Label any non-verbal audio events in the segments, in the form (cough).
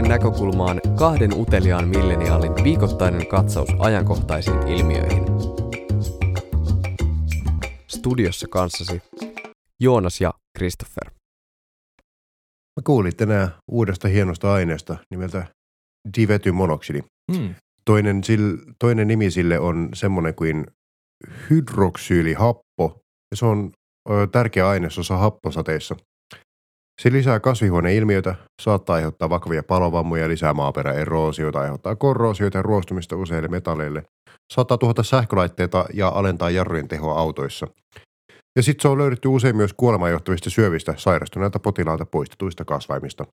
Toinen näkökulmaan kahden uteliaan milleniaalin viikoittainen katsaus ajankohtaisiin ilmiöihin. Studiossa kanssasi Joonas ja Christopher. Mä kuulin tänään uudesta hienosta aineesta nimeltä divetymonoksidi. Hmm. Toinen, sil, toinen nimi sille on semmoinen kuin hydroksyylihappo. Ja se on ö, tärkeä ainesosa happosateissa. Se lisää kasvihuoneilmiötä, saattaa aiheuttaa vakavia palovammoja, lisää maaperäeroosioita, aiheuttaa korroosioita ja ruostumista useille metalleille, saattaa tuhota sähkölaitteita ja alentaa jarrujen tehoa autoissa. Ja sitten se on löydetty usein myös kuolemaan johtavista syövistä sairastuneilta potilailta poistetuista kasvaimista.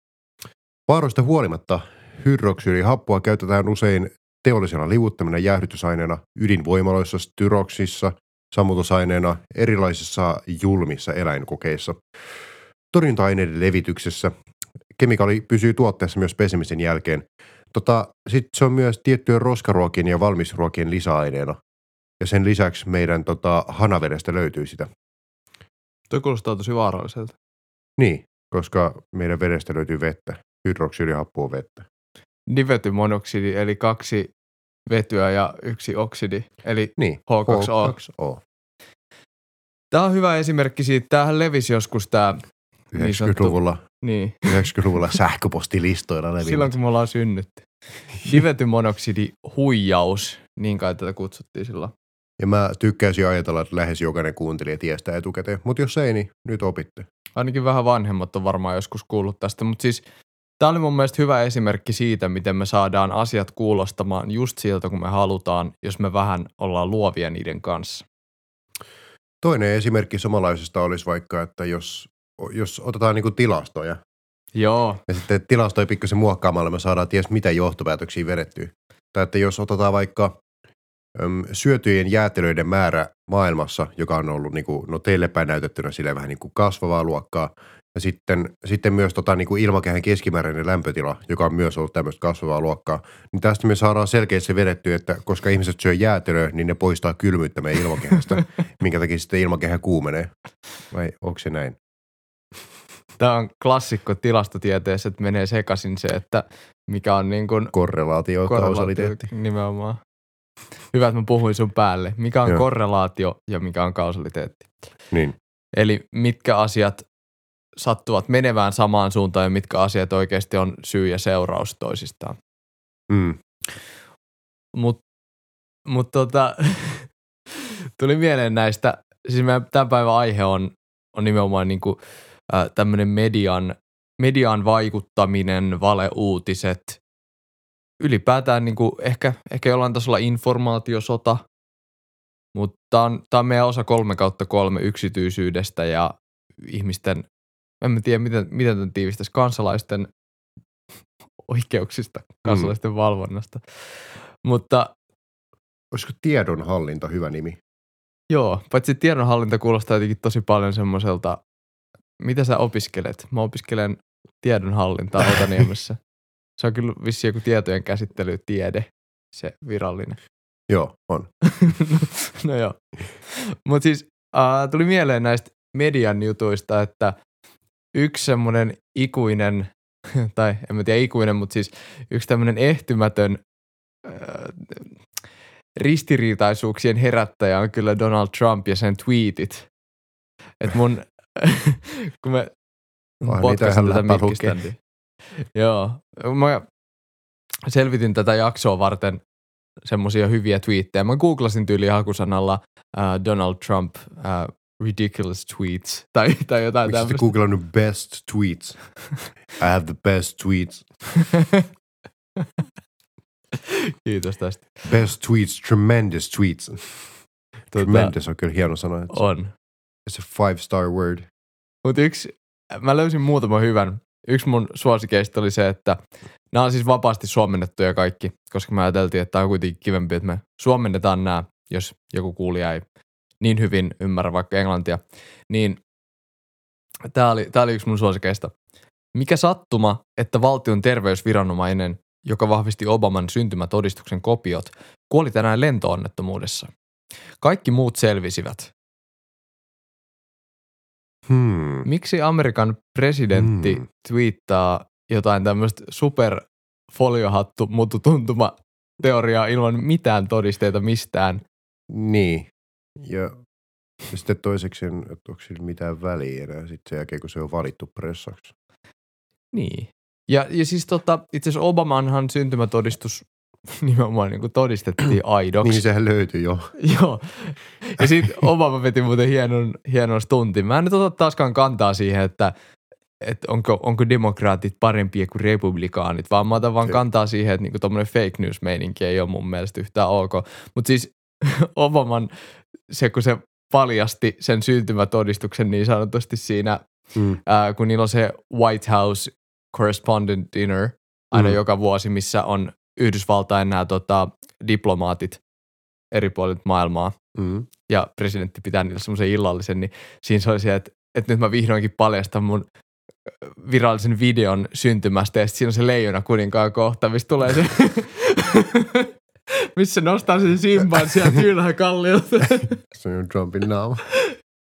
Vaaroista huolimatta hydroksyylihappoa käytetään usein teollisena livuttaminen jäähdytysaineena ydinvoimaloissa, styroksissa, sammutusaineena, erilaisissa julmissa eläinkokeissa, torjunta-aineiden levityksessä. Kemikaali pysyy tuotteessa myös pesemisen jälkeen. Tota, Sitten se on myös tiettyjen roskaruokien ja valmisruokien lisäaineena. Ja sen lisäksi meidän tota, hanavedestä löytyy sitä. Toi kuulostaa tosi vaaralliselta. Niin, koska meidän vedestä löytyy vettä. Hydroksyylihappo on vettä. Divetymonoksidi, eli kaksi vetyä ja yksi oksidi, eli Niin, H2O. H2O. Tämä on hyvä esimerkki siitä. Tämähän levisi joskus tämä, 90-luvulla, niin, 90-luvulla sähköpostilistoilla levillä. silloin kun me ollaan synnytty. Divetymonoksidi huijaus, niin kai tätä kutsuttiin silloin. Ja mä tykkäisin ajatella, että lähes jokainen kuuntelija tiestää etukäteen. Mutta jos ei, niin nyt opitte. Ainakin vähän vanhemmat on varmaan joskus kuullut tästä, mutta siis tämä oli mun mielestä hyvä esimerkki siitä, miten me saadaan asiat kuulostamaan just siltä, kun me halutaan, jos me vähän ollaan luovia niiden kanssa. Toinen esimerkki samanlaisesta olisi vaikka, että jos, jos otetaan niinku tilastoja Joo, ja sitten tilastoja pikkasen muokkaamalla me saadaan ties mitä johtopäätöksiä vedettyä. Tai että jos otetaan vaikka äm, syötyjen jäätelöiden määrä maailmassa, joka on ollut niinku, no teille päin näytettynä sille vähän niin kuin kasvavaa luokkaa, ja sitten, sitten myös tota, niin kuin ilmakehän keskimääräinen lämpötila, joka on myös ollut tämmöistä kasvavaa luokkaa, niin tästä me saadaan selkeästi vedettyä, että koska ihmiset syö jäätelöä, niin ne poistaa kylmyyttä meidän ilmakehästä, (laughs) minkä takia sitten ilmakehä kuumenee. Vai onko se näin? Tämä on klassikko tilastotieteessä, että menee sekaisin se, että mikä on niin kuin Korrelaatio, kausaliteetti. Nimenomaan. Hyvä, että mä puhuin sun päälle. Mikä on Joo. korrelaatio ja mikä on kausaliteetti. Niin. Eli mitkä asiat sattuvat menevään samaan suuntaan ja mitkä asiat oikeasti on syy ja seuraus toisistaan. Mm. Mutta mut tota, (laughs) tuli mieleen näistä, siis meidän tämän päivän aihe on, on nimenomaan niinku, äh, tämmöinen median, median vaikuttaminen, valeuutiset, ylipäätään niinku ehkä, ehkä jollain tasolla informaatiosota, mutta tämä on, tää on meidän osa kolme kautta kolme yksityisyydestä ja ihmisten, en mä tiedä miten, miten tämän tiivistäisi, kansalaisten oikeuksista, kansalaisten mm. valvonnasta. Mutta Olisiko tiedonhallinta hyvä nimi? Joo, paitsi tiedonhallinta kuulostaa jotenkin tosi paljon semmoiselta, mitä sä opiskelet? Mä opiskelen tiedonhallintaa Otaniemessä. Se on kyllä vissi joku tietojen käsittelytiede, se virallinen. Joo, on. (laughs) no joo. Mutta siis äh, tuli mieleen näistä median jutuista, että yksi semmoinen ikuinen, (laughs) tai en mä tiedä ikuinen, mutta siis yksi tämmöinen ehtymätön äh, ristiriitaisuuksien herättäjä on kyllä Donald Trump ja sen tweetit. Et mun, (laughs) kun me potkasin tätä mikkiständiä. Joo. Mä selvitin tätä jaksoa varten semmoisia hyviä twiittejä. Mä googlasin tyyliin hakusanalla uh, Donald Trump uh, ridiculous tweets (laughs) tai, tai jotain Miksi tämmöistä. googlannut best tweets? (laughs) I have the best tweets. Kiitos tästä. Best tweets, tremendous tweets. Tota, Tremendous on kyllä hieno sana. on. It's a five star word. Mutta yksi, mä löysin muutaman hyvän. Yksi mun suosikeista oli se, että nämä on siis vapaasti suomennettuja kaikki, koska mä ajateltiin, että tämä on kuitenkin kivempi, että me suomennetaan nämä, jos joku kuulija ei niin hyvin ymmärrä vaikka englantia. Niin tämä oli, tää oli yksi mun suosikeista. Mikä sattuma, että valtion terveysviranomainen, joka vahvisti Obaman syntymätodistuksen kopiot, kuoli tänään lentoonnettomuudessa. Kaikki muut selvisivät. Hmm. Miksi Amerikan presidentti Mm. twiittaa jotain tämmöistä super foliohattu mutu tuntuma teoriaa ilman mitään todisteita mistään. Niin. Ja sitten toiseksi, että onko sillä mitään väliä enää sitten sen jälkeen, kun se on valittu pressaksi. Niin. Ja, ja siis tota, itse asiassa Obamanhan syntymätodistus (laughs) nimenomaan niin kuin todistettiin (clears throat) aidoksi. Niin sehän löytyi jo. (laughs) Joo. Ja sitten Obama veti muuten hienon, hienon stuntin. Mä en nyt ota taaskaan kantaa siihen, että, että onko, onko demokraatit parempia kuin republikaanit, vaan mä otan vaan kantaa siihen, että niinku tommonen fake news meininki ei ole mun mielestä yhtään ok. Mutta siis (laughs) Obaman, se kun se paljasti sen syntymätodistuksen niin sanotusti siinä, Mm. ää, kun niillä on se White House Correspondent Dinner aina Mm. joka vuosi, missä on Yhdysvaltain nämä tota, diplomaatit eri puolilta maailmaa Mm. ja presidentti pitää niille semmoisen illallisen, niin siinä se oli se, että, että nyt mä vihdoinkin paljastan mun virallisen videon syntymästä ja sitten siinä on se leijona kuninkaan kohta, missä tulee se, (laughs) missä nostaa sen simpan sieltä ylhää kalliolta. (laughs) Se on Trumpin naama.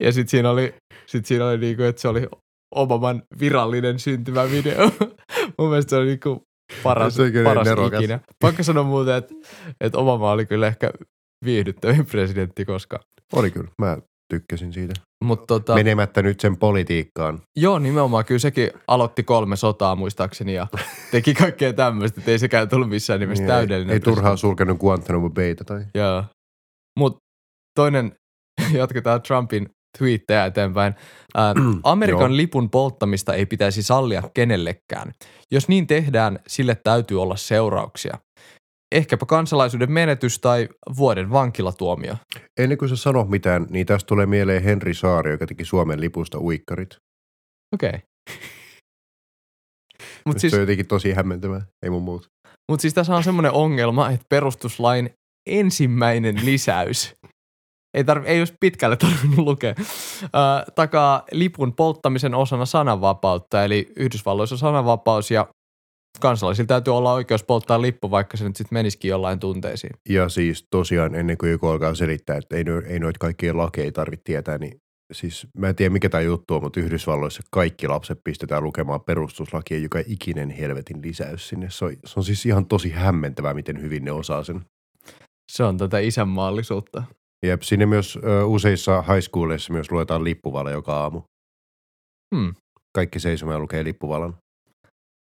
Ja sitten siinä oli, sit siinä oli niinku, että se oli Obaman virallinen syntymävideo. (laughs) Mun mielestä se oli niinku paras, kyllä paras nerokas. ikinä. Pakko sanoa muuten, että, että Obama oli kyllä ehkä viihdyttävin presidentti koskaan. Oli kyllä. Mä tykkäsin siitä. Mutta tota, Menemättä nyt sen politiikkaan. Joo, nimenomaan. Kyllä sekin aloitti kolme sotaa muistaakseni ja (laughs) teki kaikkea tämmöistä, että ei sekään tullut missään nimessä Niin, täydellinen. Ei, ei turhaa presidentti. sulkenut Guantanamo Bayta tai... Joo. Mutta toinen, (laughs) jatketaan Trumpin twiittejä eteenpäin. Ää, (clears throat) Amerikan lipun polttamista ei pitäisi sallia kenellekään. Jos niin tehdään, sille täytyy olla seurauksia. Ehkäpä kansalaisuuden menetys tai vuoden vankilatuomio. Ennen kuin sä sanot mitään, niin tästä tulee mieleen Henri Saari, joka teki Suomen lipusta uikkarit. Okei. Okay. Mutta Mutta siis, Se on jotenkin tosi hämmentävää. Ei mun muuta. mut siis tässä on semmoinen ongelma, että perustuslain ensimmäinen lisäys, ei, tarvi, ei olisi pitkälle tarvinnut lukea, ää, takaa lipun polttamisen osana sananvapautta. Eli Yhdysvalloissa on sananvapaus ja kansalaisilla täytyy olla oikeus polttaa lippu, vaikka se nyt sitten menisikin jollain tunteisiin. Ja siis tosiaan ennen kuin joku alkaa selittää, että ei, ei noita kaikkia lakeja tarvitse tietää, niin siis mä en tiedä mikä tämä juttu on, mutta Yhdysvalloissa kaikki lapset pistetään lukemaan perustuslakia, joka ikinen helvetin lisäys sinne. Se on, se on siis ihan tosi hämmentävää, miten hyvin ne osaa sen. Se on tätä isänmaallisuutta. Jep, sinne myös ö, useissa high schooleissa myös luetaan lippuvala joka aamu. Hmm. Kaikki seisomaan lukee lippuvalan.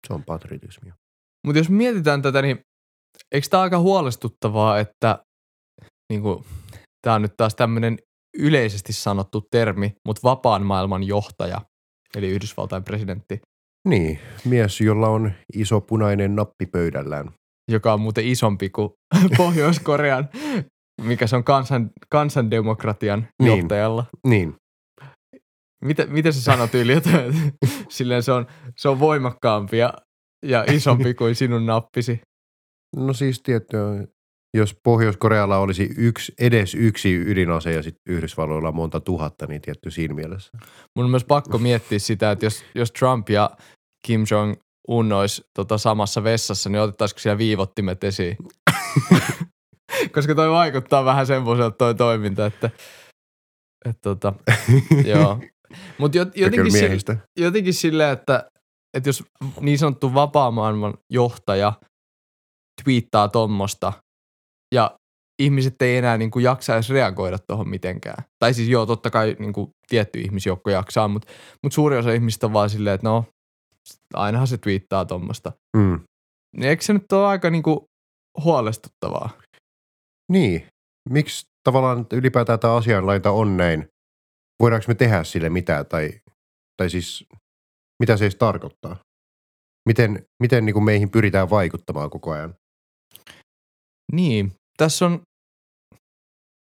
Se on patriotismia. Mutta jos mietitään tätä, niin eikö tämä aika huolestuttavaa, että niin tämä on nyt taas tämmöinen yleisesti sanottu termi, mutta vapaan maailman johtaja, eli Yhdysvaltain presidentti, Niin, mies, jolla on iso punainen nappi pöydällään. joka on muuten isompi kuin (laughs) Pohjois-Korean, mikä se on kansan, kansandemokratian Niin. johtajalla. Niin, Miten, miten sä sanot yli jotain? (laughs) Silleen se on, se on voimakkaampi ja, ja isompi kuin sinun nappisi. No siis tietty, jos Pohjois-Korealla olisi yksi, edes yksi ydinase ja sitten Yhdysvalloilla monta tuhatta, niin tietty siinä mielessä. Mun on myös pakko miettiä sitä, että jos, jos Trump ja Kim Jong-un olisi tota samassa vessassa, niin otettaisiko siellä viivottimet esiin? (laughs) (laughs) Koska toi vaikuttaa vähän semmoiselta toi toiminta, että, että tota, (laughs) joo. Mutta jotenkin, kyllä si- miehistä. jotenkin silleen, että, että jos niin sanottu vapaa-maailman johtaja twiittaa tommosta ja ihmiset ei enää niin kuin jaksa edes reagoida tuohon mitenkään. Tai siis joo, totta kai niin kuin tietty ihmisjoukko jaksaa, mutta, mutta suuri osa ihmistä on vaan silleen, että no, ainahan se twiittaa tuommoista. Mm. Niin eikö se nyt ole aika niin kuin huolestuttavaa? Niin, miksi tavallaan ylipäätään tämä asianlaita on näin? Voidaanko me tehdä sille mitään tai, tai siis mitä se edes tarkoittaa? Miten, miten niin kuin meihin pyritään vaikuttamaan koko ajan? Niin, tässä on,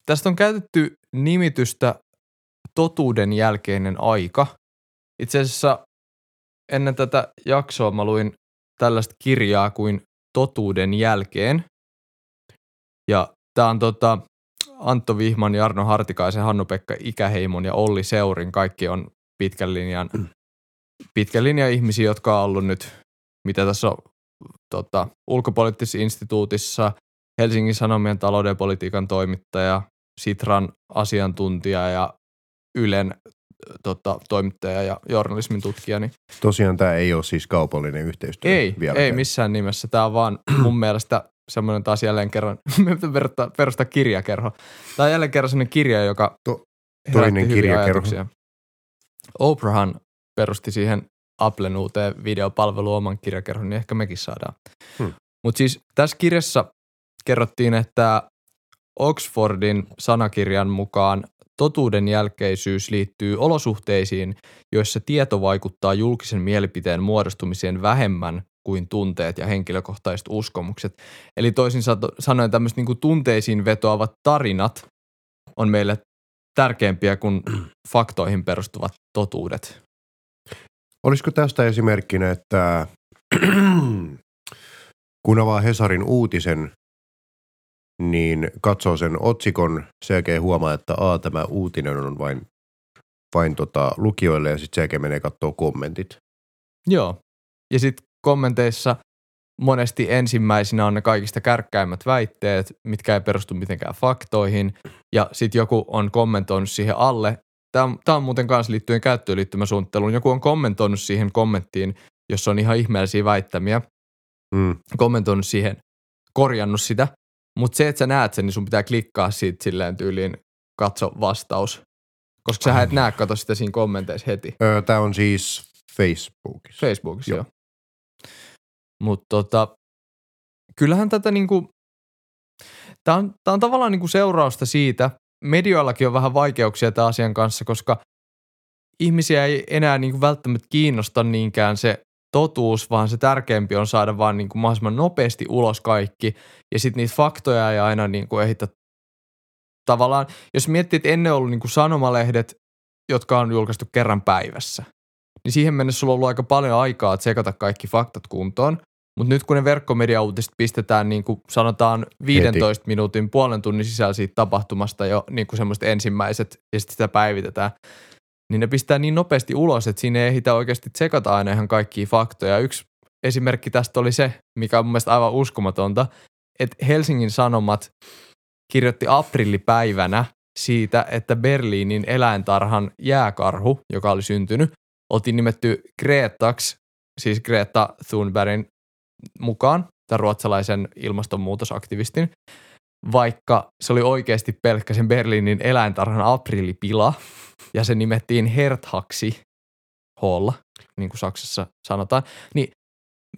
tästä on käytetty nimitystä totuuden jälkeinen aika. Itse asiassa ennen tätä jaksoa mä luin tällaista kirjaa kuin Totuuden jälkeen. Ja tämä on tota Antto Vihman, Jarno Hartikaisen, Hannu-Pekka Ikäheimon ja Olli Seurin. Kaikki on pitkän linjan, pitkän linjan ihmisiä, jotka on ollut nyt, mitä tässä on, tota, ulkopoliittisessa instituutissa, Helsingin Sanomien talouden politiikan toimittaja, Sitran asiantuntija ja Ylen tota, toimittaja ja journalismin tutkija. Niin Tosiaan tämä ei ole siis kaupallinen yhteistyö ei, vielä. ei missään nimessä. Tämä on vaan mun mielestä semmoinen taas jälleen kerran, (laughs) me pitää perustaa, kirjakerho. Tämä on jälleen kerran semmoinen kirja, joka To- toinen hyviä kirjakerho. ajatuksia. Oprahhan perusti siihen Applen uuteen videopalveluun oman kirjakerhon, niin ehkä mekin saadaan. Hmm. Mutta siis tässä kirjassa kerrottiin, että Oxfordin sanakirjan mukaan totuuden jälkeisyys liittyy olosuhteisiin, joissa tieto vaikuttaa julkisen mielipiteen muodostumiseen vähemmän kuin tunteet ja henkilökohtaiset uskomukset. Eli toisin sanoen tämmöiset niinku tunteisiin vetoavat tarinat on meille tärkeämpiä kuin (clears throat) faktoihin perustuvat totuudet. Olisiko tästä esimerkkinä, että (clears throat) kun avaa Hesarin uutisen, niin katsoo sen otsikon, sen jälkeen huomaa, että A, tämä uutinen on vain, vain tota, lukijoille ja sitten sen jälkeen menee katsoo kommentit. Joo. Ja sitten kommenteissa monesti ensimmäisenä on ne kaikista kärkkäimmät väitteet, mitkä ei perustu mitenkään faktoihin. Ja sitten joku on kommentoinut siihen alle. Tämä on, muuten kanssa liittyen käyttöön liittymäsuunnitteluun. Joku on kommentoinut siihen kommenttiin, jossa on ihan ihmeellisiä väittämiä. Mm. Kommentoinut siihen, korjannut sitä. Mutta se, että sä näet sen, niin sun pitää klikkaa siitä silleen tyyliin katso vastaus. Koska sä et (laughs) näe, kato sitä siinä kommenteissa heti. Öö, tämä on siis Facebookissa. Facebookissa, Joo. joo. Mutta tota, kyllähän tätä niinku, tämä on, tää on tavallaan niinku seurausta siitä, medioillakin on vähän vaikeuksia tämän asian kanssa, koska ihmisiä ei enää niinku välttämättä kiinnosta niinkään se totuus, vaan se tärkeämpi on saada vaan niinku mahdollisimman nopeasti ulos kaikki, ja sitten niitä faktoja ei aina niinku ehditä tavallaan, jos miettii, että ennen ollut niinku sanomalehdet, jotka on julkaistu kerran päivässä, niin siihen mennessä sulla on ollut aika paljon aikaa tsekata kaikki faktat kuntoon. Mutta nyt kun ne verkkomediauutiset pistetään niin kuin sanotaan 15 Heti. minuutin puolen tunnin sisällä siitä tapahtumasta jo niin kuin semmoiset ensimmäiset ja sitten sitä päivitetään, niin ne pistää niin nopeasti ulos, että siinä ei ehditä oikeasti tsekata aina ihan kaikkia faktoja. Yksi esimerkki tästä oli se, mikä on mun mielestä aivan uskomatonta, että Helsingin Sanomat kirjoitti aprillipäivänä siitä, että Berliinin eläintarhan jääkarhu, joka oli syntynyt, oltiin nimetty Gretaksi, siis Greta Thunbergin mukaan, tämän ruotsalaisen ilmastonmuutosaktivistin, vaikka se oli oikeasti pelkkä sen Berliinin eläintarhan aprillipila, ja se nimettiin Herthaksi Halla, niin kuin Saksassa sanotaan, niin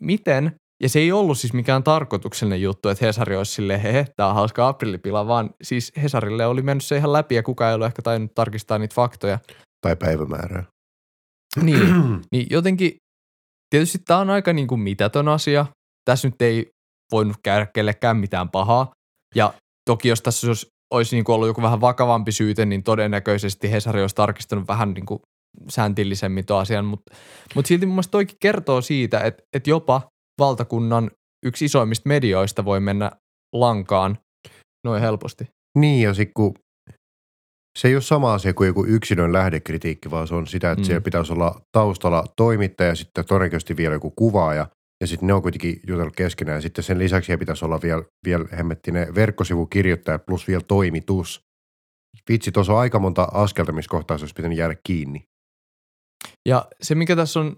miten, ja se ei ollut siis mikään tarkoituksellinen juttu, että Hesari olisi silleen, hehe, tämä on hauska aprillipila, vaan siis Hesarille oli mennyt se ihan läpi ja kukaan ei ollut ehkä tainnut tarkistaa niitä faktoja. Tai päivämäärää. Niin, (clears throat) niin jotenkin, tietysti tämä on aika niin kuin mitätön asia. Tässä nyt ei voinut käydä kellekään mitään pahaa. Ja toki jos tässä olisi, olisi niin kuin ollut joku vähän vakavampi syyte, niin todennäköisesti Hesari olisi tarkistanut vähän niin kuin sääntillisemmin tuon asian. Mutta mut silti mun mielestä toikin kertoo siitä, että, että jopa valtakunnan yksi isoimmista medioista voi mennä lankaan noin helposti. Niin, ja sitten kun se ei ole sama asia kuin joku yksilön lähdekritiikki, vaan se on sitä, että Mm. siellä pitäisi olla taustalla toimittaja, sitten todennäköisesti vielä joku kuvaaja, ja sitten ne on kuitenkin jutellut keskenään, ja sitten sen lisäksi siellä pitäisi olla vielä, vielä hemmettinen verkkosivukirjoittaja plus vielä toimitus. Vitsi, tuossa on aika monta askelta, missä kohtaa se olisi pitänyt jäädä kiinni. Ja se, mikä tässä on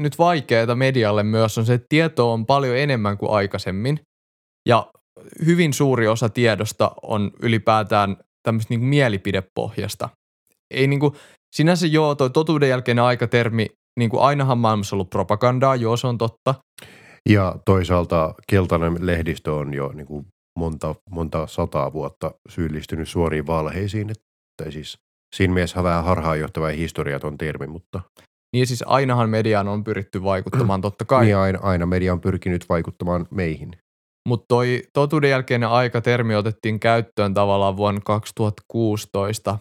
nyt vaikeaa medialle myös, on se, että tietoa on paljon enemmän kuin aikaisemmin. Ja hyvin suuri osa tiedosta on ylipäätään tämmöistä niin mielipidepohjasta. Ei niin kuin, sinänsä joo, toi totuuden jälkeinen aikatermi, niin kuin ainahan maailmassa ollut propagandaa, joo se on totta. Ja toisaalta keltainen lehdistö on jo niin kuin monta, monta sataa vuotta syyllistynyt suoriin valheisiin. Että siis siinä mielessä vähän harhaanjohtava ja historiaton termi, mutta Niin siis ainahan mediaan on pyritty vaikuttamaan totta kai. niin aina, aina media on pyrkinyt vaikuttamaan meihin. Mutta toi totuuden jälkeinen aikatermi otettiin käyttöön tavallaan vuonna 2016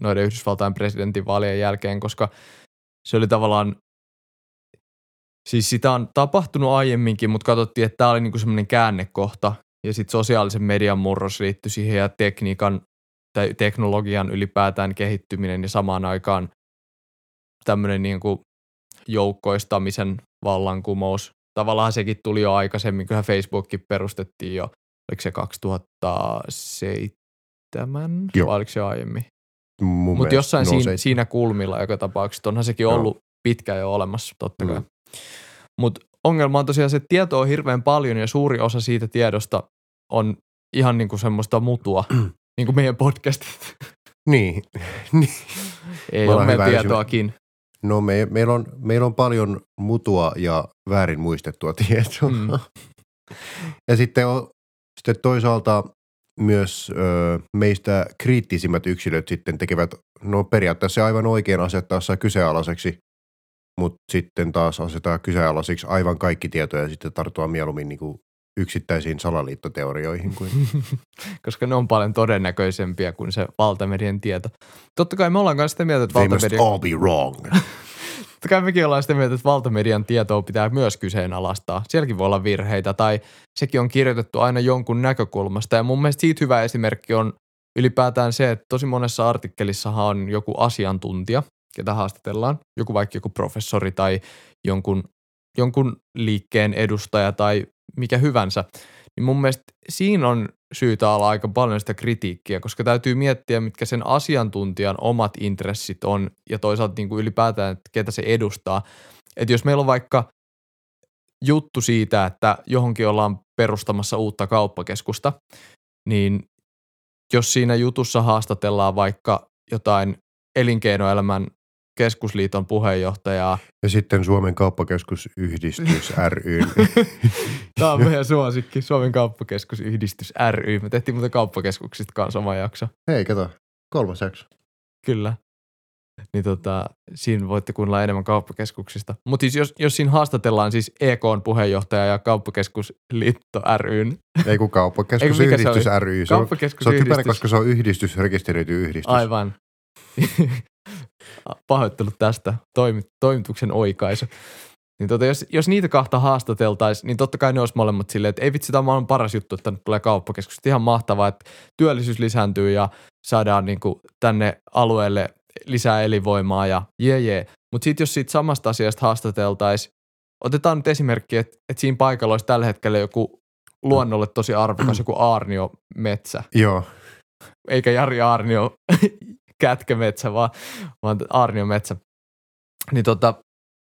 noiden Yhdysvaltain presidentinvaalien jälkeen, koska se oli tavallaan, siis sitä on tapahtunut aiemminkin, mutta katsottiin, että tämä oli niinku semmoinen käännekohta ja sitten sosiaalisen median murros liittyi siihen ja tekniikan tai teknologian ylipäätään kehittyminen ja samaan aikaan tämmöinen niinku joukkoistamisen vallankumous. Tavallaan sekin tuli jo aikaisemmin, kyllähän Facebookkin perustettiin jo, oliko se 2007 Joo. vai oliko se aiemmin? Mutta jossain siinä, siinä kulmilla joka tapauksessa. Onhan sekin Joo. ollut pitkä jo olemassa, totta kai. Mm. Mutta ongelma on tosiaan se, että tietoa on hirveän paljon ja suuri osa siitä tiedosta on ihan niinku semmoista mutua, (clears throat) niin kuin meidän podcastit. Niin. (laughs) niin. Ei ole hyvä tietoakin. No me, meillä, on, meillä on paljon mutua ja väärin muistettua (laughs) tietoa. Mm. Ja sitten, on, sitten toisaalta myös ö, meistä kriittisimmät yksilöt sitten tekevät, no periaatteessa aivan oikein asettaessa kyseenalaiseksi, mutta sitten taas asettaa kyseenalaisiksi aivan kaikki tietoja ja sitten tarttua mieluummin niin kuin yksittäisiin salaliittoteorioihin. Kuin. (laughs) Koska ne on paljon todennäköisempiä kuin se valtamedian tieto. Totta kai me ollaan myös sitä mieltä, että They must valtamedian, all be wrong. (laughs) totta kai mekin ollaan sitä mieltä, että valtamedian tietoa pitää myös kyseenalaistaa. Sielläkin voi olla virheitä tai sekin on kirjoitettu aina jonkun näkökulmasta. Ja mun mielestä siitä hyvä esimerkki on ylipäätään se, että tosi monessa artikkelissahan on joku asiantuntija, ketä haastatellaan, joku vaikka joku professori tai jonkun, jonkun liikkeen edustaja tai mikä hyvänsä, niin mun mielestä siinä on syytä olla aika paljon sitä kritiikkiä, koska täytyy miettiä, mitkä sen asiantuntijan omat intressit on ja toisaalta niin kuin ylipäätään, että ketä se edustaa. Että jos meillä on vaikka juttu siitä, että johonkin ollaan perustamassa uutta kauppakeskusta, niin jos siinä jutussa haastatellaan vaikka jotain elinkeinoelämän keskusliiton puheenjohtajaa. Ja sitten Suomen kauppakeskusyhdistys (laughs) ry. Tämä on meidän suosikki, Suomen kauppakeskusyhdistys ry. Me tehtiin muuten kauppakeskuksista kanssa oma jakso. Hei, kato, kolmas jakso. Kyllä. Niin tota, siinä voitte kuunnella enemmän kauppakeskuksista. Mutta siis jos, jos siinä haastatellaan siis EKn puheenjohtaja ja kauppakeskusliitto ryn. Ei kun kauppakeskusyhdistys ry. Se on, se on typerä, koska se on yhdistys, rekisteröity yhdistys. Aivan. (laughs) Pahoittelut tästä. Toimi, toimituksen oikaisu. Niin tota, jos, jos niitä kahta haastateltaisiin, niin totta kai ne olisi molemmat silleen, että ei vitsi, tämä on paras juttu, että tänne tulee kauppakeskus. Ihan mahtavaa, että työllisyys lisääntyy ja saadaan niin kuin tänne alueelle lisää elinvoimaa ja jee jee. Mutta sitten jos siitä samasta asiasta haastateltaisiin, otetaan nyt esimerkki, että, että siinä paikalla olisi tällä hetkellä joku luonnolle tosi arvokas, joku aarnio metsä Joo. eikä Jari Aarnio kätkämetsä, vaan, vaan Aarnio metsä. Niin tota,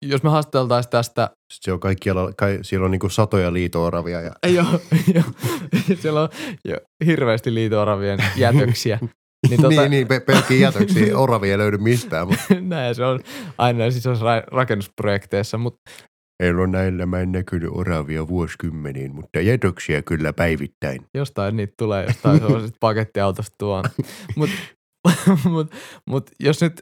jos me haastateltaisiin tästä, Sitten se on kaikkialla, kai, siellä on niinku satoja liito-oravia. Ja, joo, joo, (laughs) siellä on jo hirveästi liito-oravien jätöksiä. (laughs) Niin, tota, niin, niin, pe- pelkkiä jätöksiä. Oravia ei löydy mistään, mutta (laughs) näin se on aina siis on ra- rakennusprojekteissa, mutta ei ole näillä mä en näkynyt oravia vuosikymmeniin, mutta jätöksiä kyllä päivittäin. jostain niitä tulee, jostain sellaisesta pakettiautosta tuon. Mutta (laughs) mut, mut, jos nyt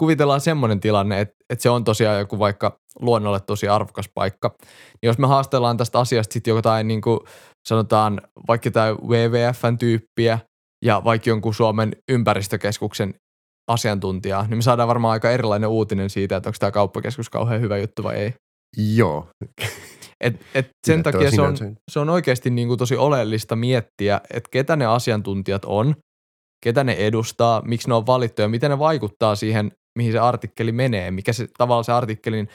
kuvitellaan semmoinen tilanne, että, että se on tosiaan joku vaikka luonnolle tosi arvokas paikka, niin jos me haastellaan tästä asiasta sitten jotain niin kuin sanotaan vaikka jotain WWFn tyyppiä ja vaikka jonkun Suomen ympäristökeskuksen asiantuntijaa, niin me saadaan varmaan aika erilainen uutinen siitä, että onko tämä kauppakeskus kauhean hyvä juttu vai ei. Joo. Et, et sen takia se on, se on oikeasti niin kuin tosi oleellista miettiä, että ketä ne asiantuntijat on, ketä ne edustaa, miksi ne on valittu ja miten ne vaikuttaa siihen, mihin se artikkeli menee, mikä se tavallaan se artikkelin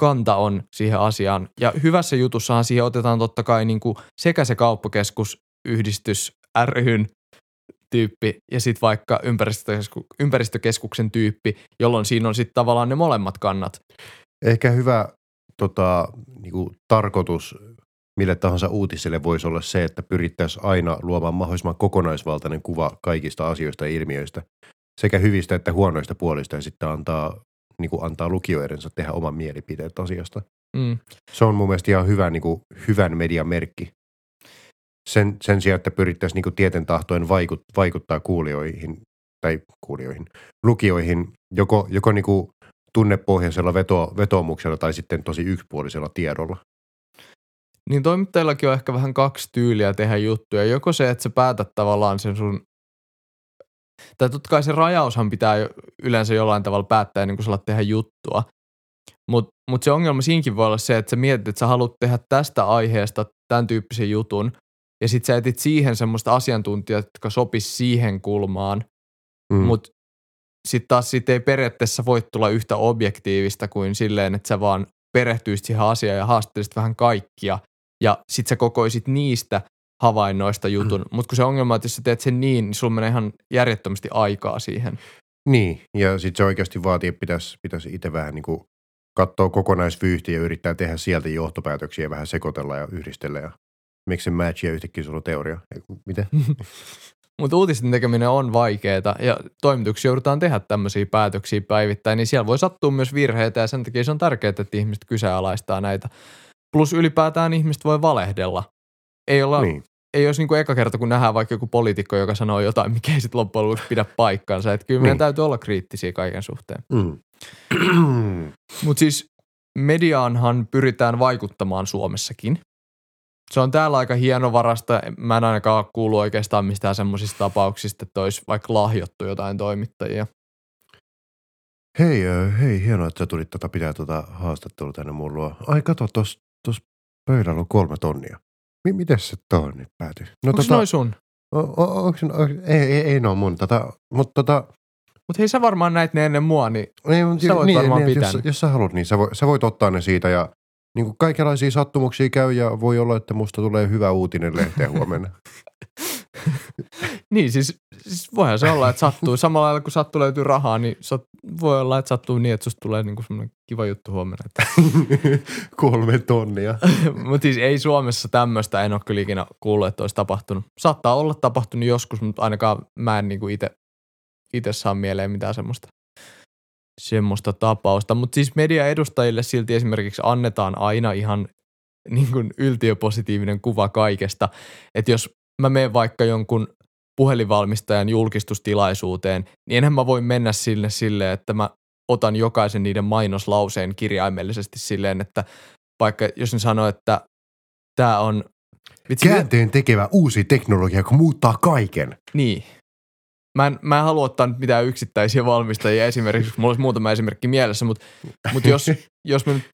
kanta on siihen asiaan. Ja hyvässä jutussahan siihen otetaan totta kai niin kuin sekä se kauppakeskus, yhdistys, ryn tyyppi ja sitten vaikka ympäristökesku, ympäristökeskuksen tyyppi, jolloin siinä on sitten tavallaan ne molemmat kannat. Ehkä hyvä tota, niinku, tarkoitus mille tahansa uutiselle voisi olla se, että pyrittäisiin aina luomaan mahdollisimman kokonaisvaltainen kuva kaikista asioista ja ilmiöistä, sekä hyvistä että huonoista puolista, ja sitten antaa, niin kuin antaa lukijoidensa tehdä oman mielipiteet asiasta. Mm. Se on mun mielestä ihan hyvä, niin kuin, hyvän median merkki. Sen, sen sijaan, että pyrittäisiin niin kuin tieten tahtoen vaikut, vaikuttaa kuulijoihin, tai kuulijoihin, lukijoihin, joko, joko niin kuin tunnepohjaisella veto, vetoomuksella tai sitten tosi yksipuolisella tiedolla. Niin toimittajillakin on ehkä vähän kaksi tyyliä tehdä juttuja. Joko se, että sä päätät tavallaan sen sun, tai totta kai se rajaushan pitää yleensä jollain tavalla päättää ennen kuin sä tehdä juttua. Mutta mut se ongelma siinkin voi olla se, että sä mietit, että sä haluat tehdä tästä aiheesta tämän tyyppisen jutun, ja sit sä etit siihen semmoista asiantuntijat, jotka sopis siihen kulmaan, Mm. mutta sitten taas siitä ei periaatteessa voi tulla yhtä objektiivista kuin silleen, että sä vaan perehtyisit siihen asiaan ja haastattelisit vähän kaikkia ja sit sä kokoisit niistä havainnoista jutun. Mutta kun se ongelma on, että jos sä teet sen niin, niin sulla menee ihan järjettömästi aikaa siihen. Niin, ja sitten se oikeasti vaatii, että pitäisi, pitäisi itse vähän niin kuin katsoa kokonaisvyyhtiä ja yrittää tehdä sieltä johtopäätöksiä ja vähän sekoitella ja yhdistellä. Ja miksi se match ja yhtäkkiä sulla on teoria? Miten? (laughs) Mutta uutisten tekeminen on vaikeaa ja toimituksia joudutaan tehdä tämmöisiä päätöksiä päivittäin, niin siellä voi sattua myös virheitä ja sen takia se on tärkeää, että ihmiset kyseenalaistaa näitä. Plus ylipäätään ihmiset voi valehdella. Ei, olla, niin. niin. ei olisi niinku eka kerta, kun nähdään vaikka joku poliitikko, joka sanoo jotain, mikä ei sitten loppujen lopuksi pidä paikkaansa. Että kyllä meidän Niin. täytyy olla kriittisiä kaiken suhteen. Mm. (clears throat) Mutta siis mediaanhan pyritään vaikuttamaan Suomessakin. Se on täällä aika hienovarasta. Mä en ainakaan ole kuullut oikeastaan mistään semmoisista tapauksista, että olisi vaikka lahjottu jotain toimittajia. hei, hei, hienoa, että sä tulit tota, pitää tota haastattelua tänne mun luo. Ai kato, tos, tos pöydällä on kolme tonnia. M- miten se tuohon nyt päätyi? No, Onko tota, noin sun? o, o, onks, o, ei, ei, ei ne on mun. Tota, mutta tota, Mutta hei sä varmaan näit ne ennen mua, niin Ei, mutta Sä voit niin, varmaan niin, pitää jos, jos sä haluat, niin sä, voi, sä voit ottaa ne siitä ja niin kuin kaikenlaisia sattumuksia käy ja voi olla, että musta tulee hyvä uutinen lehteen huomenna. (laughs) niin siis, siis voihan se olla, että sattuu. Samalla lailla kun sattuu löytyy rahaa, niin sat, voi olla, että sattuu niin, että susta tulee niinku semmoinen kiva juttu huomenna. Että. (laughs) Kolme tonnia. (laughs) mutta siis ei Suomessa tämmöistä, en ole kyllä ikinä kuullut, että olisi tapahtunut. Saattaa olla tapahtunut joskus, mutta ainakaan mä en niinku itse itse saa mieleen mitään semmoista, semmoista tapausta. Mutta siis median edustajille silti esimerkiksi annetaan aina ihan (laughs) niin kuin yltiöpositiivinen kuva kaikesta. Että jos mä menen vaikka jonkun puhelinvalmistajan julkistustilaisuuteen, niin enhän mä voi mennä sille silleen, että mä otan jokaisen niiden mainoslauseen kirjaimellisesti silleen, että vaikka jos ne sanoo, että tämä on... Vitsi, Käänteen tekevä uusi teknologia, joka muuttaa kaiken. niin. Mä en, mä en halua ottaa nyt mitään yksittäisiä valmistajia esimerkiksi, mulla olisi muutama esimerkki mielessä, mutta, mutta jos, jos me nyt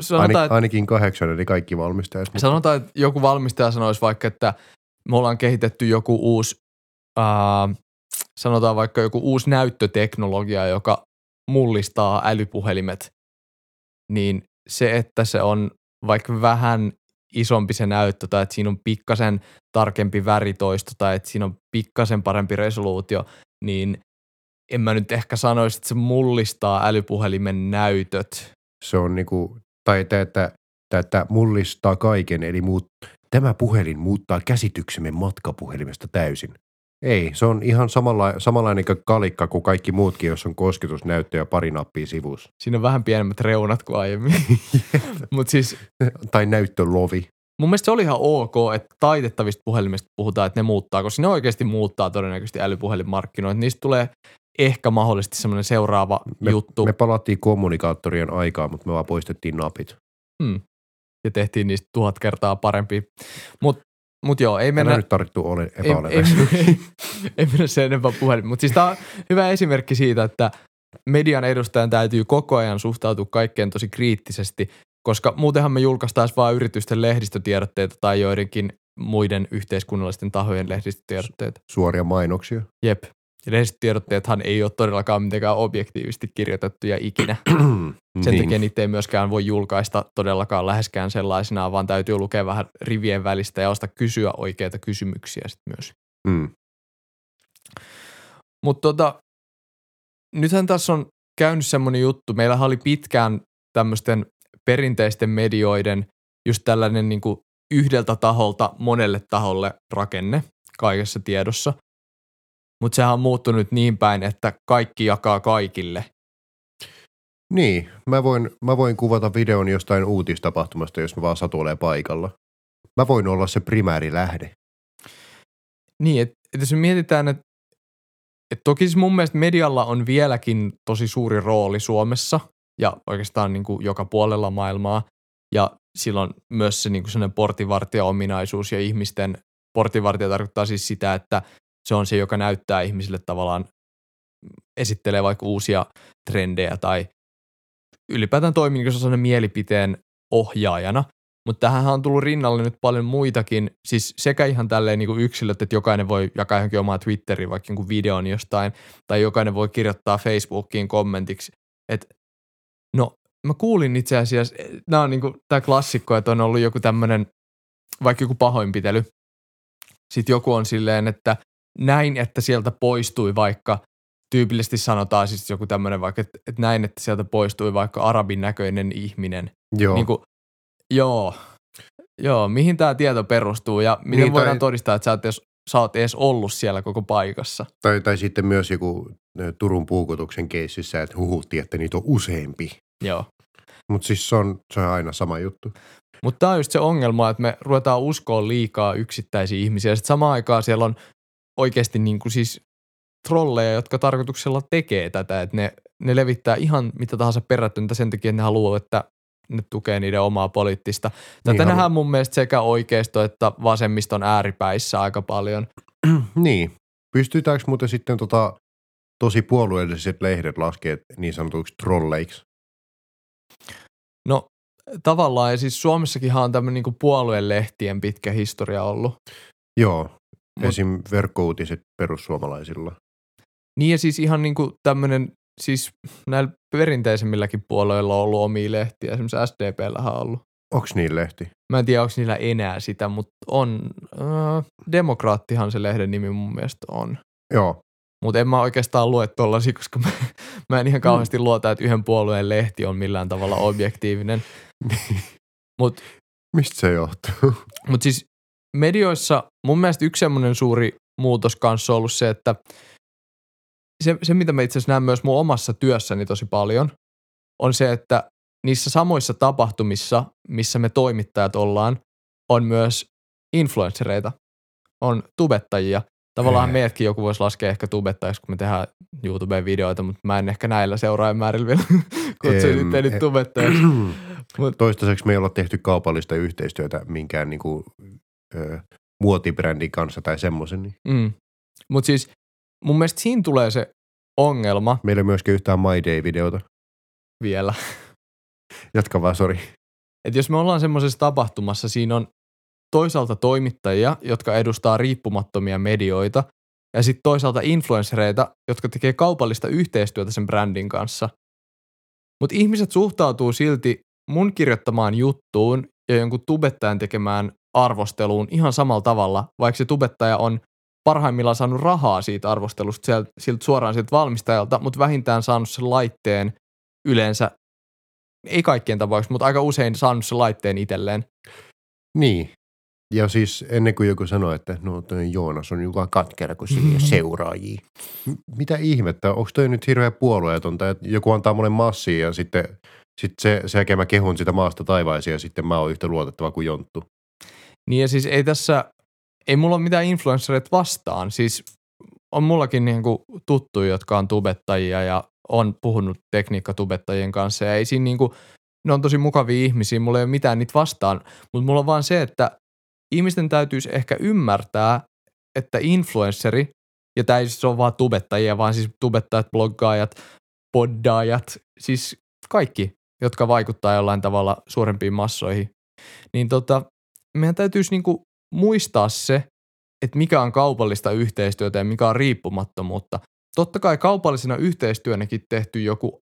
sanotaan, Ain, että, ainakin kahdeksan, eli kaikki valmistajat. Mutta sanotaan, että joku valmistaja sanoisi vaikka, että me ollaan kehitetty joku uusi, ää, sanotaan vaikka joku uusi näyttöteknologia, joka mullistaa älypuhelimet, niin se, että se on vaikka vähän isompi se näyttö tai että siinä on pikkasen tarkempi väritoisto tai että siinä on pikkasen parempi resoluutio, niin en mä nyt ehkä sanoisi, että se mullistaa älypuhelimen näytöt. se on niinku, tai että, että mullistaa kaiken, eli muut, tämä puhelin muuttaa käsityksemme matkapuhelimesta täysin. Ei, se on ihan samalla, samanlainen kuin kalikka kuin kaikki muutkin, jos on kosketusnäyttö ja pari nappia sivussa. Siinä on vähän pienemmät reunat kuin aiemmin. (laughs) Mutta siis Tai näyttölovi. mun mielestä se oli ihan ok, että taitettavista puhelimista puhutaan, että ne muuttaa, koska ne oikeasti muuttaa todennäköisesti älypuhelinmarkkinoita. Niistä tulee ehkä mahdollisesti semmoinen seuraava Me, juttu me palattiin kommunikaattorien aikaa, mutta me vaan poistettiin napit. mm. ja tehtiin niistä tuhat kertaa parempi. Mutta mut joo, ei Mennä... mennä, nyt tarvittu ole ei, ei, epäolennaisesti. ei, ei mennä sen enempää puhelin. Mutta siis tämä on hyvä esimerkki siitä, että median edustajan täytyy koko ajan suhtautua kaikkeen tosi kriittisesti, koska muutenhan me julkaistaisiin vain yritysten lehdistötiedotteita tai joidenkin muiden yhteiskunnallisten tahojen lehdistötiedotteita. Suoria mainoksia. Jep. Ja lehdistötiedotteethan ei ole todellakaan mitenkään objektiivisesti kirjoitettuja ikinä. (clears throat) Sen niin. takia niitä ei myöskään voi julkaista todellakaan läheskään sellaisenaan, vaan täytyy lukea vähän rivien välistä ja osata kysyä oikeita kysymyksiä sitten myös. Mm. Mutta tota, nythän tässä on käynyt semmoinen juttu. Meillähän oli pitkään tämmöisten perinteisten medioiden just tällainen niin kuin yhdeltä taholta monelle taholle rakenne kaikessa tiedossa. Mutta sehän on muuttunut niin päin, että kaikki jakaa kaikille. Niin, mä voin, mä voin kuvata videon jostain uutistapahtumasta, jos mä vaan satuilee paikalla. Mä voin olla se primäärilähde. Niin, että et jos me mietitään, että et toki siis mun mielestä medialla on vieläkin tosi suuri rooli Suomessa ja oikeastaan niin kuin joka puolella maailmaa. Ja silloin myös se niin kuin sellainen portinvartija-ominaisuus ja ihmisten, portinvartija tarkoittaa siis sitä, että se on se, joka näyttää ihmisille tavallaan, esittelee vaikka uusia trendejä tai ylipäätään toimii niin sellainen mielipiteen ohjaajana. Mutta tähän on tullut rinnalle nyt paljon muitakin, siis sekä ihan tälleen niin kuin yksilöt, että jokainen voi jakaa johonkin omaa Twitteriin vaikka jonkun videon jostain, tai jokainen voi kirjoittaa Facebookiin kommentiksi, että no mä kuulin itse asiassa, nämä on niin kuin tämä klassikko, että on ollut joku tämmöinen, vaikka joku pahoinpitely, sitten joku on silleen, että näin, että sieltä poistui vaikka tyypillisesti sanotaan siis joku tämmöinen vaikka, että, että näin, että sieltä poistui vaikka arabin näköinen ihminen. Joo. Niin kuin, joo, joo, mihin tämä tieto perustuu ja miten Niin, tai- voidaan todistaa, että sä oot, edes, sä oot edes ollut siellä koko paikassa. Tai, tai sitten myös joku Turun puukotuksen keississä, että huhuttiin, että niitä on useampi. Joo. Mutta siis se on, se on aina sama juttu. Mutta tämä on just se ongelma, että me ruvetaan uskoa liikaa yksittäisiä ihmisiä. Sitten samaan aikaan siellä on oikeasti niin kuin siis trolleja, jotka tarkoituksella tekee tätä, että ne, ne levittää ihan mitä tahansa perätöntä sen takia, että ne haluaa, että ne tukee niiden omaa poliittista. Tätä Niin, nähdään mun mielestä sekä oikeisto että vasemmiston ääripäissä aika paljon. (clears throat) niin. Pystytäänkö muuten sitten tota, tosi puolueelliset lehdet laskea niin sanotuiksi trolleiksi? No tavallaan, ja siis Suomessakinhan on tämmöinen niin puoluelehtien pitkä historia ollut. Joo. Mut- Mut, Esim. verkkouutiset perussuomalaisilla. Niin ja siis ihan niin kuin tämmöinen, siis näillä perinteisemmilläkin puolueilla on ollut omia lehtiä, esimerkiksi SDPllähän on ollut. Onks niin lehti? Mä en tiedä, onko niillä enää sitä, mutta on, äh, Demokraattihan se lehden nimi mun mielestä on. Joo. Mutta en mä oikeastaan lue tollasia, koska mä, (laughs) mä en ihan kauheasti luota, että yhden puolueen lehti on millään tavalla objektiivinen. (laughs) Mutta Mistä se johtuu? Mutta siis medioissa mun mielestä yksi semmoinen suuri muutos kanssa on ollut se, että se, se mitä mä itse asiassa näen myös mun omassa työssäni tosi paljon, on se, että niissä samoissa tapahtumissa, missä me toimittajat ollaan, on myös influenssereita, on tubettajia. Tavallaan Hei. meidätkin joku voisi laskea ehkä tubettajiksi, kun me tehdään YouTubeen videoita, mutta mä en ehkä näillä seuraajamäärillä vielä (laughs) kutsu itseäni e- tubettajaksi. (clears throat) Mut- Toistaiseksi me ei olla tehty kaupallista yhteistyötä minkään niinku, ö, muotibrändin kanssa tai semmoisen. Niin. Mm. Mutta siis mun mielestä siinä tulee se ongelma Meillä ei ole myöskään yhtään My Day-videota. vielä, Jatka vaan, sori. että jos me ollaan semmoisessa tapahtumassa, siinä on toisaalta toimittajia, jotka edustaa riippumattomia medioita, ja sitten toisaalta influenssereita, jotka tekee kaupallista yhteistyötä sen brändin kanssa. Mutta ihmiset suhtautuu silti mun kirjoittamaan juttuun ja jonkun tubettajan tekemään arvosteluun ihan samalla tavalla, vaikka se tubettaja on parhaimmillaan saanut rahaa siitä arvostelusta sieltä, siltä suoraan siltä valmistajalta, mutta vähintään saanut sen laitteen yleensä, ei kaikkien tapauksessa, mutta aika usein saanut sen laitteen itselleen. Niin. Ja siis ennen kuin joku sanoi, että no toi Joonas on joka katkera, kun sillä ole seuraajia. Mitä ihmettä? Onko toi nyt hirveä puolueetonta, että joku antaa mulle massia ja sitten sit se, sen jälkeen mä kehun sitä maasta taivaisiin ja sitten mä oon yhtä luotettava kuin Jonttu. Niin ja siis ei tässä, ei mulla ole mitään influenssereita vastaan. Siis on mullakin niin kuin tuttuja, jotka on tubettajia ja on puhunut tekniikkatubettajien kanssa. Ja ei siinä niin kuin, ne on tosi mukavia ihmisiä, mulla ei ole mitään niitä vastaan, mutta mulla on vaan se, että ihmisten täytyisi ehkä ymmärtää, että influensseri, ja tämä ei siis ole vaan tubettajia, vaan siis tubettajat, bloggaajat, poddaajat, siis kaikki, jotka vaikuttaa jollain tavalla suurempiin massoihin, niin tota, meidän täytyisi niinku muistaa se, että mikä on kaupallista yhteistyötä ja mikä on riippumattomuutta. Totta kai kaupallisena yhteistyönäkin tehty joku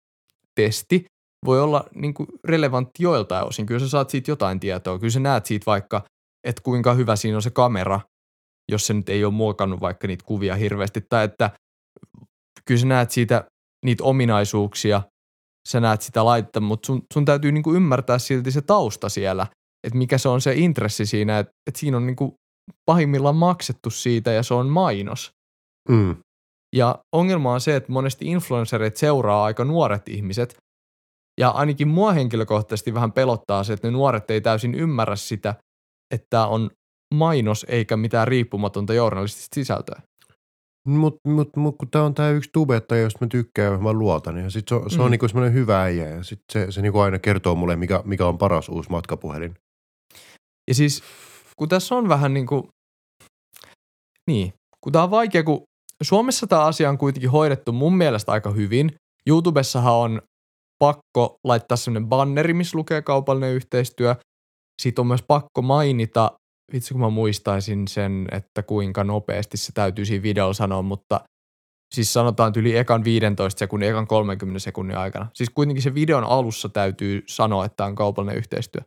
testi voi olla niinku relevantti joiltain osin. Kyllä sä saat siitä jotain tietoa. Kyllä sä näet siitä vaikka, että kuinka hyvä siinä on se kamera, jos se nyt ei ole muokannut vaikka niitä kuvia hirveästi. Tai että kyllä sä näet siitä niitä ominaisuuksia, sä näet sitä laitetta, mutta sun, sun täytyy niinku ymmärtää silti se tausta siellä, että mikä se on se intressi siinä, että, että siinä on niinku pahimmillaan maksettu siitä ja se on mainos. Mm. Ja ongelma on se, että monesti influencerit seuraa aika nuoret ihmiset, ja ainakin mua henkilökohtaisesti vähän pelottaa se, että ne nuoret ei täysin ymmärrä sitä, että tämä on mainos eikä mitään riippumatonta journalistista sisältöä. Mutta mut, mut, kun tää on tää yksi tubettaja, josta mä tykkään ja mä luotan. Ja sit se on, se on Mm. niinku semmoinen hyvä äijä. Ja sit se, se niinku aina kertoo mulle, mikä, mikä on paras uusi matkapuhelin. Ja siis, kun tässä on vähän niin kuin, niin, kun tämä on vaikea, kun Suomessa tämä asia on kuitenkin hoidettu mun mielestä aika hyvin. YouTubessahan on pakko laittaa sellainen banneri, missä lukee kaupallinen yhteistyö. Sitten on myös pakko mainita, vitsi kun mä muistaisin sen, että kuinka nopeasti se täytyy siinä videolla sanoa, mutta siis sanotaan yli ekan 15 sekunnin, ekan 30 sekunnin aikana. Siis kuitenkin se videon alussa täytyy sanoa, että on kaupallinen yhteistyö.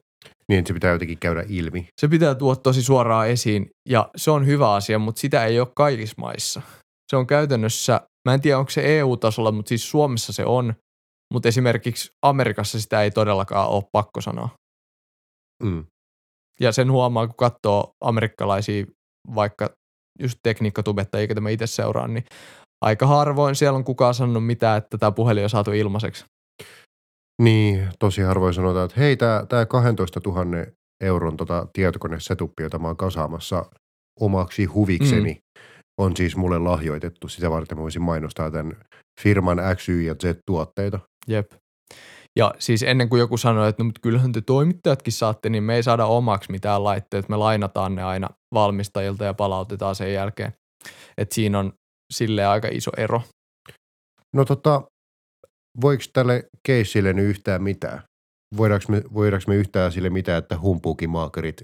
Niin, se pitää jotenkin käydä ilmi. Se pitää tuoda tosi suoraan esiin ja se on hyvä asia, mutta sitä ei ole kaikissa maissa. Se on käytännössä, Mä en tiedä, onko se EU-tasolla, mutta siis Suomessa se on. Mutta esimerkiksi Amerikassa sitä ei todellakaan ole pakko sanoa. Mm. Ja sen huomaa, kun katsoo amerikkalaisia vaikka just tekniikkatubettajia, joita mä itse seuraan, niin aika harvoin siellä on kukaan sanonut mitään, että tämä puhelin on saatu ilmaiseksi. Niin, tosi harvoin sanotaan, että hei, tämä, tämä 12 000 euron tota, tietokonesetuppi, jota mä oon kasaamassa omaksi huvikseni, mm. on siis mulle lahjoitettu. Sitä varten mä voisin mainostaa tämän firman X, Y ja Z-tuotteita. Jep. Ja siis ennen kuin joku sanoi, että no, mutta kyllähän te toimittajatkin saatte, niin me ei saada omaksi mitään laitteet. Me lainataan ne aina valmistajilta ja palautetaan sen jälkeen. Et siinä on sille aika iso ero. No tota, voiko tälle keissille nyt yhtään mitään? Voidaanko me, voidaanko me yhtään sille mitään, että humpuukimaakarit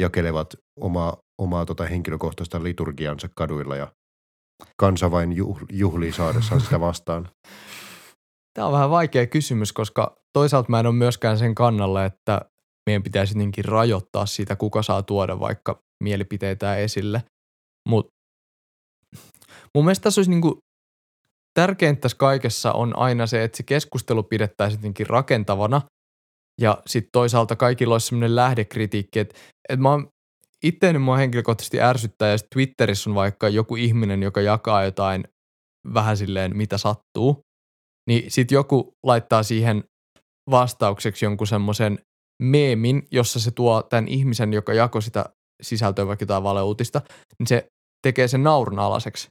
jakelevat omaa, omaa tota henkilökohtaista liturgiansa kaduilla ja kansa vain juhl, juhlii saadessaan sitä vastaan? Tämä on vähän vaikea kysymys, koska toisaalta mä en ole myöskään sen kannalla, että meidän pitäisi jotenkin rajoittaa sitä, kuka saa tuoda vaikka mielipiteitä esille. Mutta mun mielestä tässä olisi niinku tärkeintä tässä kaikessa on aina se, että se keskustelu pidettäisiin jotenkin rakentavana ja sitten toisaalta kaikilla olisi sellainen lähdekritiikki, että, että mä oon itseäni mua henkilökohtaisesti ärsyttää ja Twitterissä on vaikka joku ihminen, joka jakaa jotain vähän silleen, mitä sattuu, niin sitten joku laittaa siihen vastaukseksi jonkun semmoisen meemin, jossa se tuo tämän ihmisen, joka jakoi sitä sisältöä vaikka jotain valeuutista, niin se tekee sen naurun alaseksi.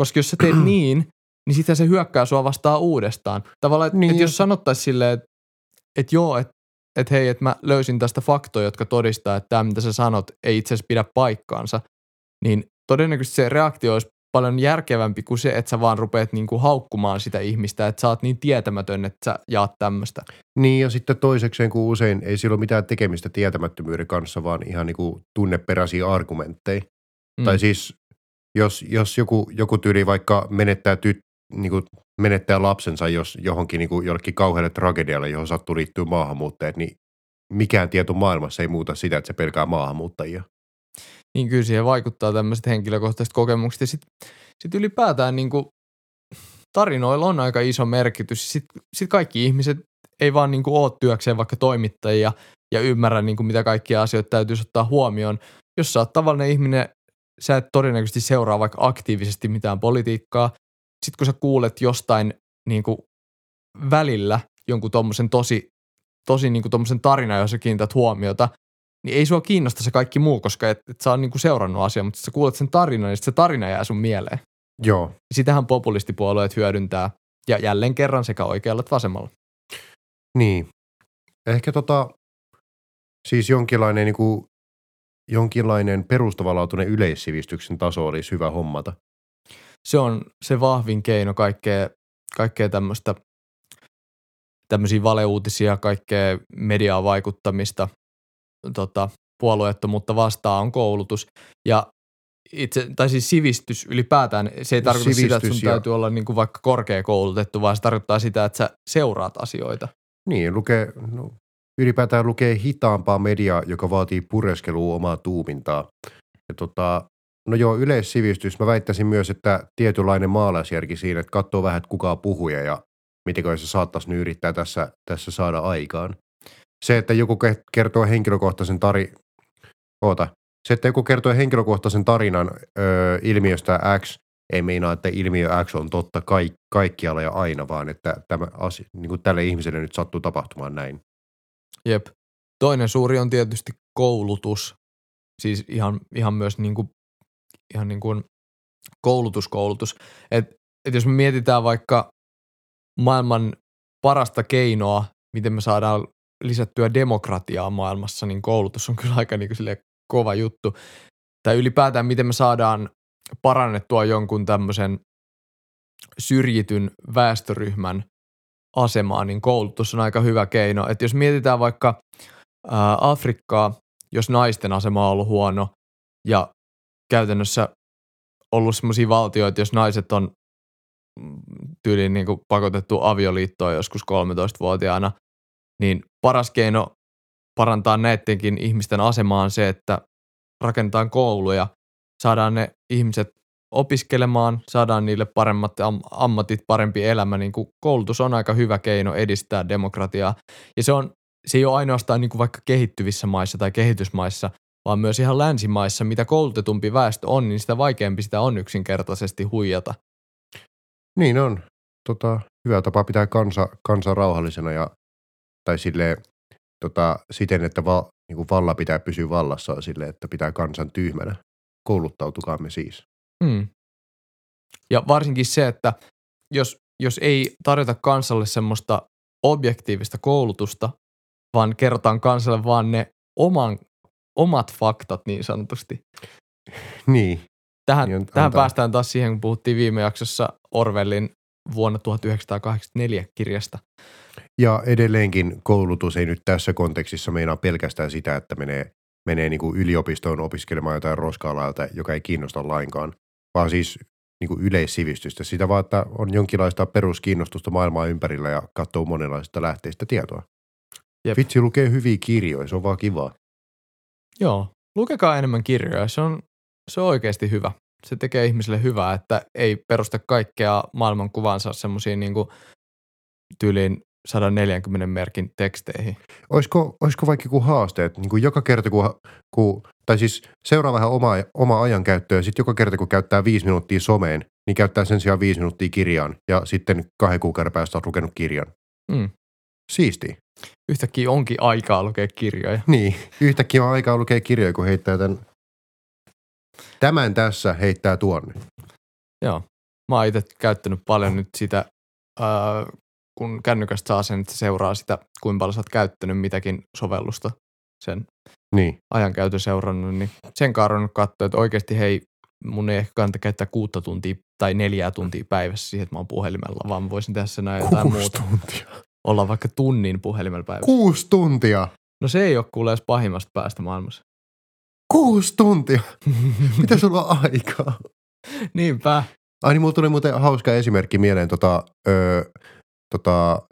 Koska jos sä teet (clears throat) niin, niin sitten se hyökkää sua vastaan uudestaan. Tavallaan, että Niin. et jos sanottaisiin silleen, että et joo, että et hei, että mä löysin tästä faktoja, jotka todistaa, että tämä mitä sä sanot ei itse asiassa pidä paikkaansa, niin todennäköisesti se reaktio olisi paljon järkevämpi kuin se, että sä vaan rupeat niinku haukkumaan sitä ihmistä, että sä oot niin tietämätön, että sä jaat tämmöistä. Niin ja sitten toisekseen, kun usein ei sillä ole mitään tekemistä tietämättömyyden kanssa, vaan ihan niin kuin tunneperäisiä argumentteja. Mm. Tai siis jos, jos joku, joku tyyli vaikka menettää, tyt, niin kuin menettää lapsensa jos johonkin niin kuin jollekin kauhealle tragedialle, johon sattuu liittyy maahanmuuttajat, niin mikään tieto maailmassa ei muuta sitä, että se pelkää maahanmuuttajia. Niin kyllä siihen vaikuttaa tämmöiset henkilökohtaiset kokemukset. Ja sitten sit ylipäätään niin kuin tarinoilla on aika iso merkitys. Sitten sit kaikki ihmiset ei vaan niin kuin ole työkseen vaikka toimittajia ja ymmärrä niin kuin mitä kaikkia asioita täytyisi ottaa huomioon. Jos sä oot tavallinen ihminen, sä et todennäköisesti seuraa vaikka aktiivisesti mitään politiikkaa. Sitten kun sä kuulet jostain niin kuin välillä jonkun tommosen tosi, tosi niin kuin tommosen tarina, jossa kiinnität huomiota, niin ei sua kiinnosta se kaikki muu, koska et, et sä oot niinku seurannut asiaa, mutta sä kuulet sen tarinan, niin sit se tarina jää sun mieleen. Joo, Sitähän populistipuolueet hyödyntää, ja jälleen kerran sekä oikealla että vasemmalla. niin. Ehkä tota, siis jonkinlainen, niin kuin, jonkinlainen perustavanlaatuinen yleissivistyksen taso olisi hyvä hommata. Se on se vahvin keino kaikkea, kaikkea tämmöistä, tämmöisiä valeuutisia, kaikkea mediaa vaikuttamista, tota, puolueettomuutta vastaan on koulutus. Ja itse, tai siis sivistys ylipäätään, se ei tarkoita sitä, että sun Sivistys ja- täytyy olla niin kuin vaikka korkeakoulutettu, vaan se tarkoittaa sitä, että sä seuraat asioita. Niin, lukee, no, ylipäätään lukee hitaampaa mediaa, joka vaatii pureskelua omaa tuumintaa. Ja tota, no joo, yleissivistys. Mä väittäisin myös, että tietynlainen maalaisjärki siinä, että katsoo vähän, että kuka puhuja ja miten se saattaisi nyt yrittää tässä, tässä saada aikaan. Se, että joku ke- kertoo henkilökohtaisen tari... Oota. Se, että joku kertoo henkilökohtaisen tarinan öö, ilmiöstä X, ei meinaa, että ilmiö X on totta kaik- kaikkialla ja aina, vaan että tämä asia, niin kuin tälle ihmiselle nyt sattuu tapahtumaan näin. Jep. Toinen suuri on tietysti koulutus. Siis ihan, ihan myös niin kuin, ihan niin kuin koulutus, koulutus. Et, et jos me mietitään vaikka maailman parasta keinoa, miten me saadaan lisättyä demokratiaa maailmassa, niin koulutus on kyllä aika niin kuin kova juttu. Tai ylipäätään, miten me saadaan parannettua jonkun tämmöisen syrjityn väestöryhmän asemaa, niin koulutus on aika hyvä keino. Et jos mietitään vaikka Afrikkaa, jos naisten asema on ollut huono ja käytännössä ollut sellaisia valtioita, jos naiset on tyyliin niin kuin pakotettu avioliittoon joskus 13-vuotiaana, niin paras keino parantaa näidenkin ihmisten asemaa on se, että rakentaa kouluja, saadaan ne ihmiset opiskelemaan, saadaan niille paremmat am- ammatit, parempi elämä, niin kuin koulutus on aika hyvä keino edistää demokratiaa. Ja se, on, se ei ole ainoastaan niin kuin vaikka kehittyvissä maissa tai kehitysmaissa, vaan myös ihan länsimaissa, mitä koulutetumpi väestö on, niin sitä vaikeampi sitä on yksinkertaisesti huijata. Niin on. Tota, hyvä tapa pitää kansa, kansa rauhallisena ja, tai silleen, tota, siten, että va, niin kuin valla pitää pysyä vallassa silleen, että pitää kansan tyhmänä. Kouluttautukaamme siis. Mm. Ja varsinkin se, että jos, jos ei tarjota kansalle semmoista objektiivista koulutusta, vaan kerrotaan kansalle vaan ne oman, omat faktat niin sanotusti. Niin. Tähän, Niin on- tähän antaa- päästään taas siihen, kun puhuttiin viime jaksossa Orwellin vuonna 1984 kirjasta. Ja edelleenkin koulutus ei nyt tässä kontekstissa meinaa pelkästään sitä, että menee, menee niin kuin yliopistoon opiskelemaan jotain roska joka ei kiinnosta lainkaan, vaan siis niin kuin yleissivistystä. Sitä vaan, että on jonkinlaista peruskiinnostusta maailmaa ympärillä ja katsoo monenlaisista lähteistä tietoa. Jep. Vitsi lukee hyviä kirjoja, se on vaan kivaa. Joo, lukekaa enemmän kirjoja, se on, se on oikeasti hyvä. Se tekee ihmiselle hyvää, että ei perusta kaikkea maailmankuvansa semmoisiin niin tyyliin 140 merkin teksteihin. Olisiko, olisiko vaikka joku haaste, että niin kuin joka kerta kun, kun, tai siis seuraa vähän omaa, omaa ajankäyttöä ja sitten joka kerta kun käyttää viisi minuuttia someen, niin käyttää sen sijaan viisi minuuttia kirjaan ja sitten kahden kuukauden päästä olet lukenut kirjan. Mm. Siisti. Yhtäkkiä onkin aikaa lukea kirjoja. Niin, yhtäkkiä on aikaa lukea kirjoja, kun heittää tämän, tämän tässä heittää tuonne. Joo. Mä oon itse käyttänyt paljon nyt sitä, ää, kun kännykästä saa sen, että se seuraa sitä, kuinka paljon sä oot käyttänyt mitäkin sovellusta sen Niin, ajankäytön seurannut, niin sen kaaron katsoa, että oikeasti hei, mun ei ehkä kannata käyttää kuutta tuntia tai neljää tuntia päivässä siihen, että mä oon puhelimella, vaan mä voisin tehdä sen jotain muuta. tuntia. Olla vaikka tunnin puhelimella päivässä. Kuusi tuntia. No se ei ole kuule edes pahimmasta päästä maailmassa. Kuusi tuntia. (laughs) Mitä sulla on aikaa? Niinpä. Ai niin, mulla tuli muuten hauska esimerkki mieleen tota, öö, tota,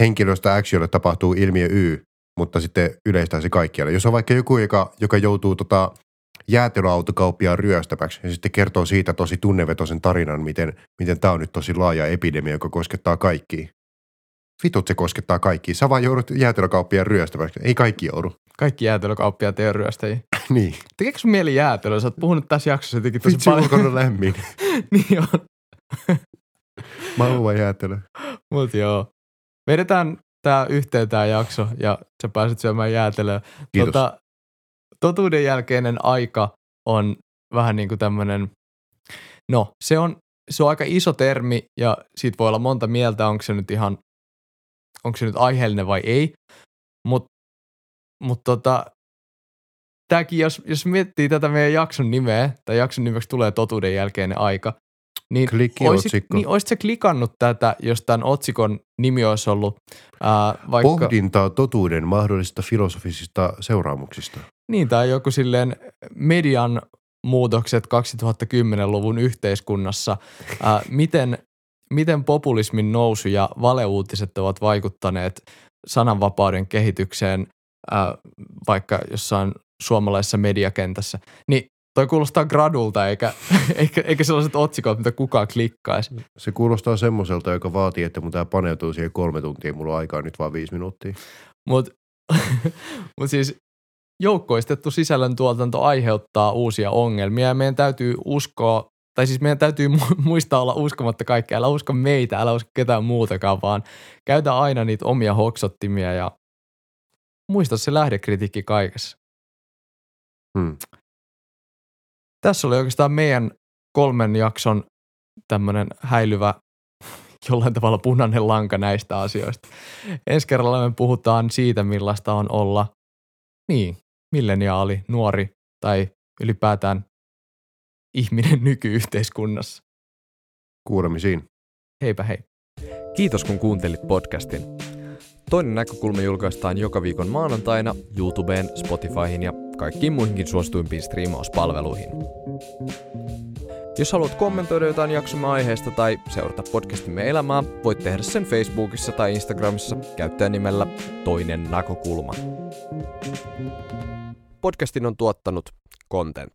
henkilöstä X, jolle tapahtuu ilmiö Y, mutta sitten yleistää se kaikkialle. Jos on vaikka joku, joka, joka joutuu tota, jäätelöautokauppiaan ryöstämäksi ja sitten kertoo siitä tosi tunnevetoisen tarinan, miten, miten tämä on nyt tosi laaja epidemia, joka koskettaa kaikkia. Vitut se koskettaa kaikkia. Sä vaan joudut jäätelökauppiaan ryöstämäksi. Ei kaikki joudu. Kaikki jäätelökauppiaat ei ole ryöstäjiä. (laughs) niin. Tekeekö sun mieli jäätelöä? Sä oot puhunut tässä jaksossa jotenkin tosi Vitsi, paljon. on lämmin. (laughs) niin on. (laughs) Mä haluan jäätelö. Mut joo. Vedetään tää yhteen tää jakso ja sä pääset syömään jäätelöä. Kiitos. Tota, totuuden jälkeinen aika on vähän niin kuin tämmönen, no se on, se on aika iso termi ja siitä voi olla monta mieltä, onko se nyt ihan, onko se nyt aiheellinen vai ei. Mutta mut tota, tämäkin, jos, jos miettii tätä meidän jakson nimeä, tai jakson nimeksi tulee totuuden jälkeinen aika, niin otsikko. niin oisit sä klikannut tätä, jos tämän otsikon nimi olisi ollut ää, vaikka... Pohdintaa totuuden mahdollisista filosofisista seuraamuksista. Niin, tai joku silleen median muutokset 2010-luvun yhteiskunnassa. Ää, miten, miten populismin nousu ja valeuutiset ovat vaikuttaneet sananvapauden kehitykseen ää, vaikka jossain suomalaisessa mediakentässä. Niin toi kuulostaa gradulta, eikä, (laughs) eikä, eikä sellaiset otsikot, mitä kukaan klikkaisi. Se kuulostaa semmoiselta, joka vaatii, että mun tää paneutuu siihen kolme tuntia. Mulla on aikaa nyt vaan viisi minuuttia. Mutta (laughs) mut siis joukkoistettu sisällöntuotanto aiheuttaa uusia ongelmia ja meidän täytyy uskoa, tai siis meidän täytyy mu- muistaa olla uskomatta kaikkea. Älä usko meitä, älä usko ketään muutakaan, vaan käytä aina niitä omia hoksottimia ja muista se lähdekritiikki kaikessa. Hmm. Tässä oli oikeastaan meidän kolmen jakson tämmöinen häilyvä jollain tavalla punainen lanka näistä asioista. Ensi kerralla me puhutaan siitä, millaista on olla niin, milleniaali, nuori tai ylipäätään ihminen nykyyhteiskunnassa. Kuulemisiin. Heipä hei. Kiitos kun kuuntelit podcastin. Toinen näkökulma julkaistaan joka viikon maanantaina YouTubeen, Spotifyhin ja kaikkiin muihinkin suosituimpiin striimauspalveluihin. Jos haluat kommentoida jotain jaksomme aiheesta tai seurata podcastimme elämää, voit tehdä sen Facebookissa tai Instagramissa käyttäjänimellä Toinen näkökulma. Podcastin on tuottanut Content.